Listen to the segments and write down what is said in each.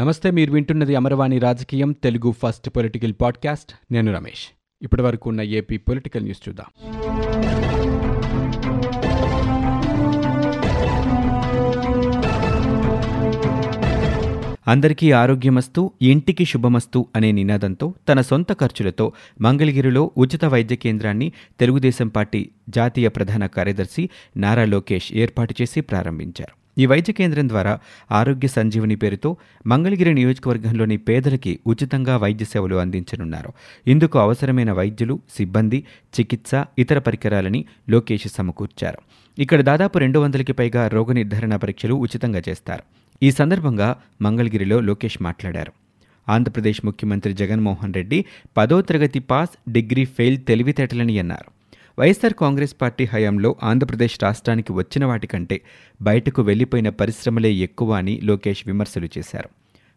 నమస్తే మీరు వింటున్నది అమరవాణి రాజకీయం తెలుగు ఫస్ట్ పొలిటికల్ పాడ్కాస్ట్. నేను రమేష్. ఇప్పటి వరకు ఉన్న ఏపీ పొలిటికల్ న్యూస్ చూద్దాం. అందరికీ ఆరోగ్యమస్తు ఇంటికి శుభమస్తు అనే నినాదంతో తన సొంత ఖర్చులతో మంగళగిరిలో ఉచిత వైద్య కేంద్రాన్ని తెలుగుదేశం పార్టీ జాతీయ ప్రధాన కార్యదర్శి నారా లోకేష్ ఏర్పాటు చేసి ప్రారంభించారు. ఈ వైద్య కేంద్రం ద్వారా ఆరోగ్య సంజీవని పేరుతో మంగళగిరి నియోజకవర్గంలోని పేదలకి ఉచితంగా వైద్య సేవలు అందించనున్నారు. ఇందుకు అవసరమైన వైద్యులు సిబ్బంది చికిత్స ఇతర పరికరాలని లోకేష్ సమకూర్చారు. ఇక్కడ దాదాపు రెండు వందలకి పైగా రోగ నిర్ధారణ పరీక్షలు ఉచితంగా చేస్తారు. ఈ సందర్భంగా మంగళగిరిలో లోకేష్ మాట్లాడారు. ఆంధ్రప్రదేశ్ ముఖ్యమంత్రి జగన్మోహన్ రెడ్డి పదో తరగతి పాస్ డిగ్రీ ఫెయిల్ తెలివితేటలని అన్నారు. వైఎస్ఆర్ కాంగ్రెస్ పార్టీ హయాంలో ఆంధ్రప్రదేశ్ రాష్ట్రానికి వచ్చిన వాటికంటే బయటకు వెళ్ళిపోయిన పరిశ్రమలే ఎక్కువ అని లోకేష్ విమర్శలు చేశారు.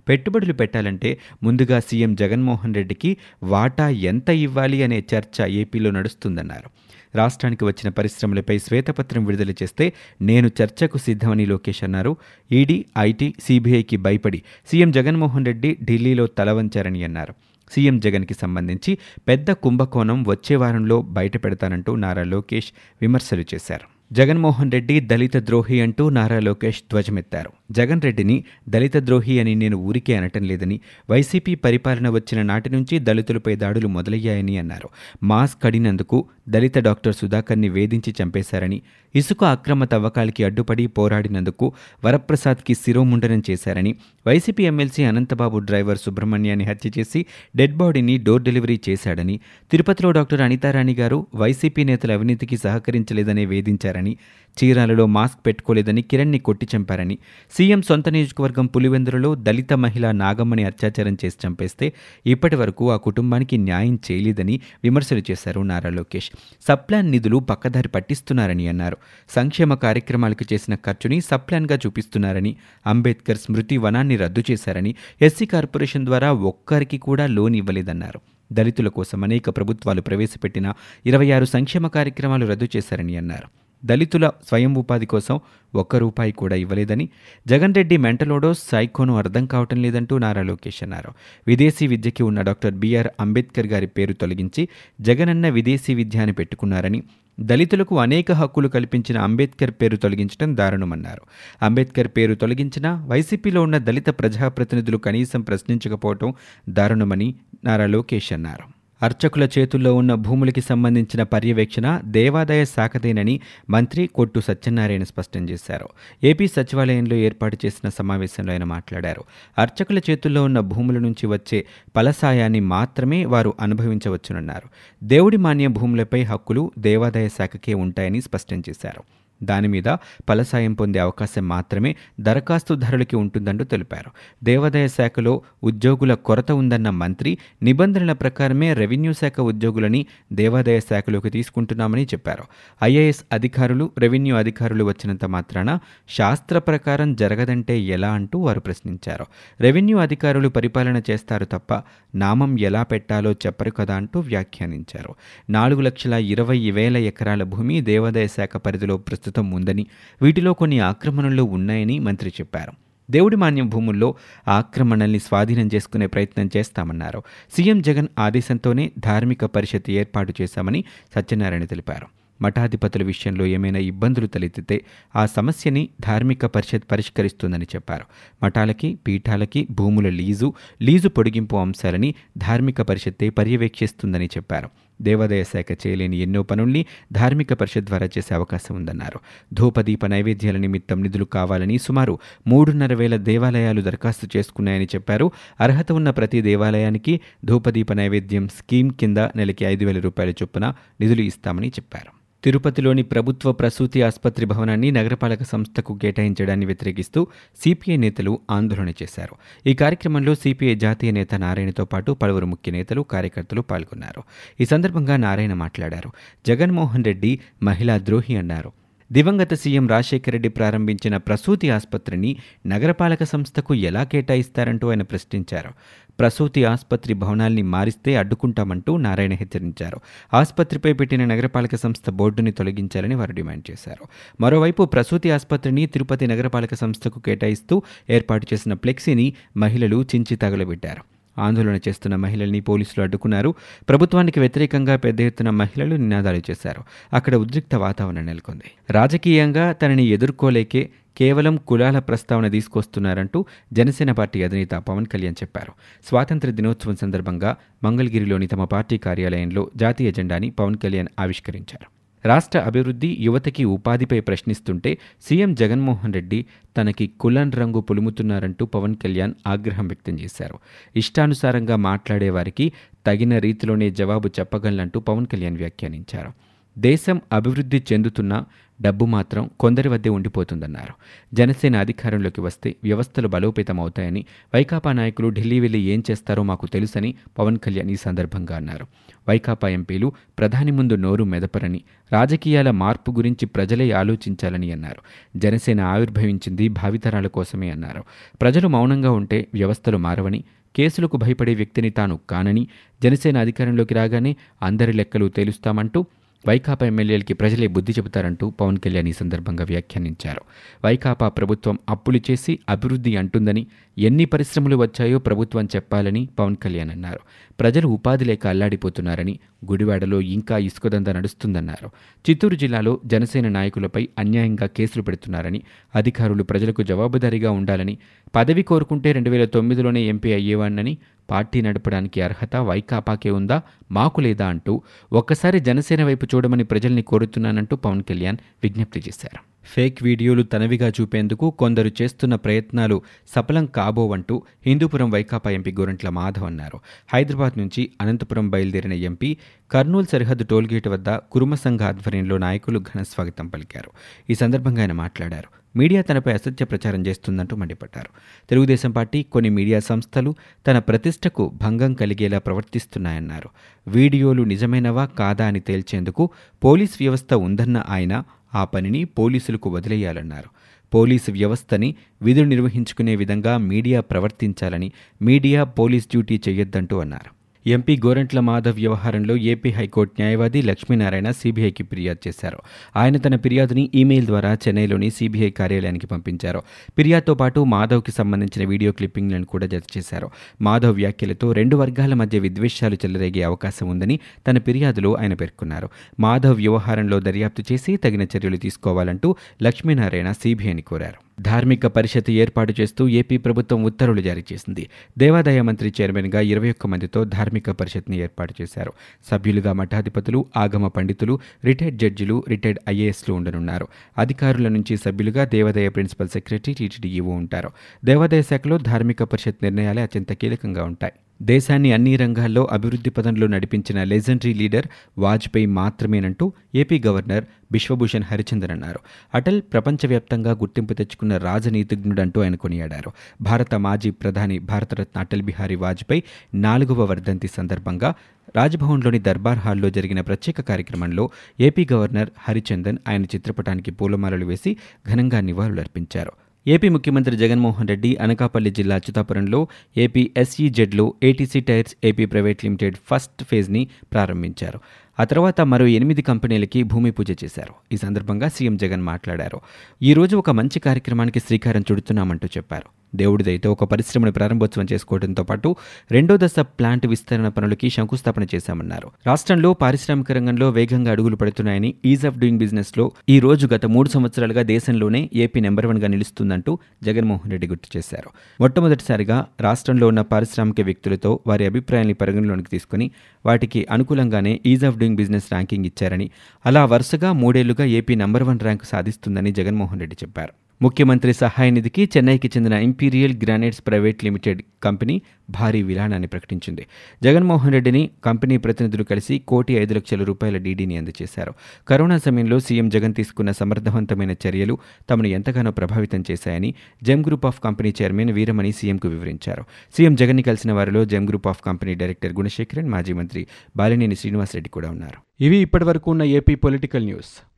పెట్టుబడులు పెట్టాలంటే ముందుగా సీఎం జగన్మోహన్ రెడ్డికి వాటా ఎంత ఇవ్వాలి అనే చర్చ ఏపీలో నడుస్తుందన్నారు. రాష్ట్రానికి వచ్చిన పరిశ్రమలపై శ్వేతపత్రం విడుదల చేస్తే నేను చర్చకు సిద్ధమని లోకేష్ అన్నారు. ఈడీ ఐటీ సీబీఐకి భయపడి సీఎం జగన్మోహన్ రెడ్డి ఢిల్లీలో తలవంచారని అన్నారు. సీఎం జగన్కి సంబంధించి పెద్ద కుంభకోణం వచ్చే వారంలో బయట పెడతానంటూ నారా లోకేష్ విమర్శలు చేశారు. జగన్మోహన్ రెడ్డి దళిత ద్రోహి అంటూ నారా లోకేష్ ధ్వజమెత్తారు. జగన్ రెడ్డిని దళిత ద్రోహి అని నేను ఊరికే అనటం లేదని వైసీపీ పరిపాలన వచ్చిన నాటి నుంచి దళితులపై దాడులు మొదలయ్యాయని అన్నారు. మాస్క్ కడినందుకు దళిత డాక్టర్ సుధాకర్ని వేధించి చంపేశారని ఇసుక అక్రమ తవ్వకాలకి అడ్డుపడి పోరాడినందుకు వరప్రసాద్కి శిరోముండనం చేశారని వైసీపీ ఎమ్మెల్సీ అనంతబాబు డ్రైవర్ సుబ్రహ్మణ్యాన్ని హత్య చేసి డెడ్ బాడీని డోర్ డెలివరీ చేశాడని తిరుపతిలో డాక్టర్ అనితారాణి గారు వైసీపీ నేతల అవినీతికి సహకరించలేదని వేధించారని చీరాలలో మాస్క్ పెట్టుకోలేదని కిరణ్ని కొట్టి చంపారని సీఎం సొంత నియోజకవర్గం పులివెందులలో దళిత మహిళ నాగమ్మని అత్యాచారం చేసి చంపేస్తే ఇప్పటి వరకు ఆ కుటుంబానికి న్యాయం చేయలేదని విమర్శలు చేశారు నారా లోకేష్. సప్లాన్ నిధులు పక్కదారి పట్టిస్తున్నారని అన్నారు. సంక్షేమ కార్యక్రమాలకు చేసిన ఖర్చుని సప్లాన్గా చూపిస్తున్నారని అంబేద్కర్ స్మృతి వనాన్ని రద్దు చేశారని ఎస్సీ కార్పొరేషన్ ద్వారా ఒక్కరికి కూడా లోన్ ఇవ్వలేదన్నారు. దళితుల కోసం అనేక ప్రభుత్వాలు ప్రవేశపెట్టిన ఇరవై ఆరు సంక్షేమ కార్యక్రమాలు రద్దు చేశారని అన్నారు. దళితుల స్వయం ఉపాధి కోసం ఒక్క రూపాయి కూడా ఇవ్వలేదని జగన్ రెడ్డి మెంటలోడో సైకోను అర్థం కావటం లేదంటూ నారా లోకేష్ అన్నారు. విదేశీ విద్యకి ఉన్న డాక్టర్ బిఆర్ అంబేద్కర్ గారి పేరు తొలగించి జగనన్న విదేశీ విద్య అని పెట్టుకున్నారని దళితులకు అనేక హక్కులు కల్పించిన అంబేద్కర్ పేరు తొలగించడం దారుణమన్నారు. అంబేద్కర్ పేరు తొలగించినా వైసీపీలో ఉన్న దళిత ప్రజాప్రతినిధులు కనీసం ప్రశ్నించకపోవటం దారుణమని నారా లోకేష్ అన్నారు. అర్చకుల చేతుల్లో ఉన్న భూములకి సంబంధించిన పర్యవేక్షణ దేవాదాయ శాఖదేనని మంత్రి కొట్టు సత్యనారాయణ స్పష్టం చేశారు. ఏపీ సచివాలయంలో ఏర్పాటు చేసిన సమావేశంలో ఆయన మాట్లాడారు. అర్చకుల చేతుల్లో ఉన్న భూముల నుంచి వచ్చే ఫలసాయాన్ని మాత్రమే వారు అనుభవించవచ్చునన్నారు. దేవుడి మాన్య భూములపై హక్కులు దేవాదాయ శాఖకే ఉంటాయని స్పష్టం చేశారు. దాని మీద ఫలసాయం పొందే అవకాశం మాత్రమే దరఖాస్తుదారులకి ఉంటుందంటూ తెలిపారు. దేవాదాయ శాఖలో ఉద్యోగుల కొరత ఉందన్న మంత్రి నిబంధనల ప్రకారమే రెవెన్యూ శాఖ ఉద్యోగులని దేవాదాయ శాఖలోకి తీసుకుంటున్నామని చెప్పారు. ఐఏఎస్ అధికారులు రెవెన్యూ అధికారులు వచ్చినంత మాత్రాన శాస్త్ర ప్రకారం జరగదంటే ఎలా అంటూ వారు ప్రశ్నించారు. రెవెన్యూ అధికారులు పరిపాలన చేస్తారు తప్ప నామం ఎలా పెట్టాలో చెప్పరు కదా అంటూ వ్యాఖ్యానించారు. నాలుగు లక్షల ఇరవై వేల ఎకరాల భూమి దేవాదాయ శాఖ పరిధిలో ప్రస్తుతం ఉందని వీటిలో కొన్ని ఆక్రమణలు ఉన్నాయని మంత్రి చెప్పారు. దేవుడి మాన్యం భూముల్లో ఆక్రమణల్ని స్వాధీనం చేసుకునే ప్రయత్నం చేస్తామన్నారు. సీఎం జగన్ ఆదేశంతోనే ధార్మిక పరిషత్ ఏర్పాటు చేశామని సత్యనారాయణ తెలిపారు. మఠాధిపతుల విషయంలో ఏమైనా ఇబ్బందులు తలెత్తితే ఆ సమస్యని ధార్మిక పరిషత్ పరిష్కరిస్తుందని చెప్పారు. మఠాలకి పీఠాలకి భూముల లీజు లీజు పొడిగింపు అంశాలని ధార్మిక పరిషత్తే పర్యవేక్షిస్తుందని చెప్పారు. దేవాదాయ శాఖ చేయలేని ఎన్నో పనుల్ని ధార్మిక పరిషత్ ద్వారా చేసే అవకాశం ఉందన్నారు. ధూపదీప నైవేద్యాల నిమిత్తం నిధులు కావాలని సుమారు మూడున్నర వేల దేవాలయాలు దరఖాస్తు చేసుకున్నాయని చెప్పారు. అర్హత ఉన్న ప్రతి దేవాలయానికి ధూపదీప నైవేద్యం స్కీమ్ కింద నెలకి ఐదు వేల రూపాయల చొప్పున నిధులు ఇస్తామని చెప్పారు. తిరుపతిలోని ప్రభుత్వ ప్రసూతి ఆసుపత్రి భవనాన్ని నగరపాలక సంస్థకు కేటాయించడాన్ని వ్యతిరేకిస్తూ సిపిఐ నేతలు ఆందోళన చేశారు. ఈ కార్యక్రమంలో సిపిఐ జాతీయ నేత నారాయణతో పాటు పలువురు ముఖ్య నేతలు కార్యకర్తలు పాల్గొన్నారు. ఈ సందర్భంగా నారాయణ మాట్లాడారు. జగన్మోహన్ రెడ్డి మహిళా ద్రోహి అన్నారు. దివంగత సీఎం రాజశేఖర రెడ్డి ప్రారంభించిన ప్రసూతి ఆసుపత్రిని నగరపాలక సంస్థకు ఎలా కేటాయిస్తారంటూ ఆయన ప్రశ్నించారు. ప్రసూతి ఆసుపత్రి భవనాల్ని మారిస్తే అడ్డుకుంటామంటూ నారాయణ హెచ్చరించారు. ఆసుపత్రిపై పెట్టిన నగరపాలక సంస్థ బోర్డుని తొలగించాలని వారు డిమాండ్ చేశారు. మరోవైపు ప్రసూతి ఆసుపత్రిని తిరుపతి నగరపాలక సంస్థకు కేటాయిస్తూ ఏర్పాటు చేసిన ఫ్లెక్సీని మహిళలు చించి తగలబెట్టారు. ఆందోళన చేస్తున్న మహిళల్ని పోలీసులు అడ్డుకున్నారు. ప్రభుత్వానికి వ్యతిరేకంగా పెద్ద ఎత్తున మహిళలు నినాదాలు చేశారు. అక్కడ ఉద్రిక్త వాతావరణం నెలకొంది. రాజకీయంగా తనని ఎదుర్కోలేకే కేవలం కులాల ప్రస్తావన తీసుకొస్తున్నారంటూ జనసేన పార్టీ అధినేత పవన్ కళ్యాణ్ చెప్పారు. స్వాతంత్ర దినోత్సవం సందర్భంగా మంగళగిరిలోని తమ పార్టీ కార్యాలయంలో జాతీయ జెండాని పవన్ కళ్యాణ్ ఆవిష్కరించారు. రాష్ట్ర అభివృద్ధి యువతకి ఉపాధిపై ప్రశ్నిస్తుంటే సీఎం జగన్మోహన్ రెడ్డి తనకి కులం రంగు పులుముతున్నారంటూ పవన్ కళ్యాణ్ ఆగ్రహం వ్యక్తం చేశారు. ఇష్టానుసారంగా మాట్లాడేవారికి తగిన రీతిలోనే జవాబు చెప్పగలనంటూ పవన్ కళ్యాణ్ వ్యాఖ్యానించారు. దేశం అభివృద్ధి చెందుతున్న డబ్బు మాత్రం కొందరి వద్దే ఉండిపోతుందన్నారు. జనసేన అధికారంలోకి వస్తే వ్యవస్థలు బలోపేతం అవుతాయని వైకాపా నాయకులు ఢిల్లీ వెళ్ళి ఏం చేస్తారో మాకు తెలుసని పవన్ కళ్యాణ్ ఈ సందర్భంగా అన్నారు. వైకాపా ఎంపీలు ప్రధాని ముందు నోరు మెదపరని రాజకీయాల మార్పు గురించి ప్రజలే ఆలోచించాలని అన్నారు. జనసేన ఆవిర్భవించింది భావితరాల కోసమే అన్నారు. ప్రజలు మౌనంగా ఉంటే వ్యవస్థలు మారవని కేసులకు భయపడే వ్యక్తిని తాను కానని జనసేన అధికారంలోకి రాగానే అందరి లెక్కలు తేలుస్తామంటూ వైకాపా ఎమ్మెల్యేలకి ప్రజలే బుద్ధి చెబుతారంటూ పవన్ కళ్యాణ్ ఈ సందర్భంగా వ్యాఖ్యానించారు. వైకాపా ప్రభుత్వం అప్పులు చేసి అభివృద్ధి అంటుందని ఎన్ని పరిశ్రమలు వచ్చాయో ప్రభుత్వం చెప్పాలని పవన్ కళ్యాణ్ అన్నారు. ప్రజలు ఉపాధి లేక అల్లాడిపోతున్నారని గుడివాడలో ఇంకా ఇసుకదంద నడుస్తుందన్నారు. చిత్తూరు జిల్లాలో జనసేన నాయకులపై అన్యాయంగా కేసులు పెడుతున్నారని అధికారులు ప్రజలకు జవాబుదారీగా ఉండాలని పదవి కోరుకుంటే రెండు వేల తొమ్మిదిలోనే ఎంపీ అయ్యేవాణ్ణని పార్టీ నడపడానికి అర్హత వైకాపాకే ఉందా? మాకు లేదా అంటూ ఒక్కసారి జనసేన వైపు చూడమని ప్రజల్ని కోరుతున్నానంటూ పవన్ కళ్యాణ్ విజ్ఞప్తి చేశారు. ఫేక్ వీడియోలు తనవిగా చూపేందుకు కొందరు చేస్తున్న ప్రయత్నాలు సఫలం కాబోవంటూ హిందూపురం వైకాపా ఎంపీ గోరంట్ల మాధవ్ అన్నారు. హైదరాబాద్ నుంచి అనంతపురం బయలుదేరిన ఎంపీ కర్నూలు సరిహద్దు టోల్గేట్ వద్ద కురుమ సంఘ ఆధ్వర్యంలో నాయకులు ఘన స్వాగతం పలికారు. ఈ సందర్భంగా ఆయన మాట్లాడారు. మీడియా తనపై అసత్య ప్రచారం చేస్తుందంటూ మండిపడ్డారు. తెలుగుదేశం పార్టీ కొన్ని మీడియా సంస్థలు తన ప్రతిష్టకు భంగం కలిగేలా ప్రవర్తిస్తున్నాయన్నారు. వీడియోలు నిజమైనవా కాదా అని తేల్చేందుకు పోలీస్ వ్యవస్థ ఉందన్న ఆయన ఆ పనిని పోలీసులకు వదిలేయాలన్నారు. పోలీసు వ్యవస్థని విధులు నిర్వహించుకునే విధంగా మీడియా ప్రవర్తించాలని మీడియా పోలీస్ డ్యూటీ చేయొద్దంటూ అన్నారు. ఎంపీ గోరంట్ల మాధవ్ వ్యవహారంలో ఏపీ హైకోర్టు న్యాయవాది లక్ష్మీనారాయణ సీబీఐకి ఫిర్యాదు చేశారు. ఆయన తన ఫిర్యాదుని ఈమెయిల్ ద్వారా చెన్నైలోని సీబీఐ కార్యాలయానికి పంపించారు. ఫిర్యాదుతో పాటు మాధవ్కి సంబంధించిన వీడియో క్లిప్పింగ్లను కూడా జత చేశారు. మాధవ్ వ్యాఖ్యలతో రెండు వర్గాల మధ్య విద్వేషాలు చెలరేగే అవకాశం ఉందని తన ఫిర్యాదులో ఆయన పేర్కొన్నారు. మాధవ్ వ్యవహారంలో దర్యాప్తు చేసి తగిన చర్యలు తీసుకోవాలంటూ లక్ష్మీనారాయణ సీబీఐని కోరారు. ధార్మిక పరిషత్ ఏర్పాటు చేస్తూ ఏపీ ప్రభుత్వం ఉత్తర్వులు జారీ చేసింది. దేవాదాయ మంత్రి చైర్మన్గా ఇరవై ఒక్క మందితో ధార్మిక పరిషత్ని ఏర్పాటు చేశారు. సభ్యులుగా మఠాధిపతులు ఆగమ పండితులు రిటైర్డ్ జడ్జిలు రిటైర్డ్ ఐఏఎస్లు ఉండనున్నారు. అధికారుల నుంచి సభ్యులుగా దేవాదాయ ప్రిన్సిపల్ సెక్రటరీ టీటీడీఈఓ ఉంటారు. దేవాదాయ శాఖలో ధార్మిక పరిషత్ నిర్ణయాలే అత్యంత కీలకంగా ఉంటాయి. దేశాన్ని అన్ని రంగాల్లో అభివృద్ధి పదంలో నడిపించిన లెజెండరీ లీడర్ వాజ్పేయి మాత్రమేనంటూ ఏపీ గవర్నర్ బిశ్వభూషణ్ హరిచందన్ అన్నారు. అటల్ ప్రపంచవ్యాప్తంగా గుర్తింపు తెచ్చుకున్న రాజనీతిజ్ఞుడంటూ ఆయన కొనియాడారు. భారత మాజీ ప్రధాని భారతరత్న అటల్ బిహారీ వాజ్పేయి నాలుగవ వర్ధంతి సందర్భంగా రాజ్భవన్లోని దర్బార్ హాల్లో జరిగిన ప్రత్యేక కార్యక్రమంలో ఏపీ గవర్నర్ హరిచందన్ ఆయన చిత్రపటానికి పూలమాలలు వేసి ఘనంగా నివాళులర్పించారు. ఏపీ ముఖ్యమంత్రి జగన్మోహన్ రెడ్డి అనకాపల్లి జిల్లా అచ్యుతాపురంలో AP ఎస్ఈజెడ్లో ATC tyres AP private limited first ఫేజ్ని ప్రారంభించారు. ఆ తర్వాత మరో ఎనిమిది కంపెనీలకి భూమి పూజ చేశారు. ఈ సందర్భంగా సీఎం జగన్ మాట్లాడారు. ఈ రోజు ఒక మంచి కార్యక్రమానికి శ్రీకారం చుడుతున్నామంటూ చెప్పారు. దేవుడిదైతే ఒక పరిశ్రమను ప్రారంభోత్సవం చేసుకోవడంతో పాటు రెండో దశ ప్లాంట్ విస్తరణ పనులకి శంకుస్థాపన చేశామన్నారు. రాష్ట్రంలో పారిశ్రామిక రంగంలో వేగంగా అడుగులు పడుతున్నాయని ఈజ్ ఆఫ్ డూయింగ్ బిజినెస్లో ఈ రోజు గత మూడు సంవత్సరాలుగా దేశంలోనే ఏపీ నెంబర్ వన్గా నిలుస్తుందంటూ జగన్మోహన్ రెడ్డి గుర్తు చేశారు. మొట్టమొదటిసారిగా రాష్ట్రంలో ఉన్న పారిశ్రామిక వ్యక్తులతో వారి అభిప్రాయాన్ని పరిగణలోనికి తీసుకుని వాటికి అనుకూలంగానే ease of doing business ranking ఇచ్చారని. అలా వరుసగా మూడేళ్ళుగా ఏపీ నంబర్ వన్ ర్యాంకు సాధిస్తుందని జగన్మోహన్ రెడ్డి చెప్పారు. ముఖ్యమంత్రి సహాయ నిధికి చెన్నైకి చెందిన imperial granites private limited company భారీ విరాణాన్ని ప్రకటించింది. జగన్మోహన్ రెడ్డిని కంపెనీ ప్రతినిధులు కలిసి కోటి ఐదు లక్షల రూపాయల డీడీని అందజేశారు. కరోనా సమయంలో సీఎం జగన్ తీసుకున్న సమర్థవంతమైన చర్యలు తమను ఎంతగానో ప్రభావితం చేశాయని gem group of company chairman Veeramani సీఎంకు వివరించారు. సీఎం జగన్ని కలిసిన వారిలో gem group of company director Gunasekaran మాజీ మంత్రి బాలినేని శ్రీనివాసరెడ్డి కూడా ఉన్నారు. ఇవి ఇప్పటివరకు ఉన్న ఏపీ పొలిటికల్ న్యూస్.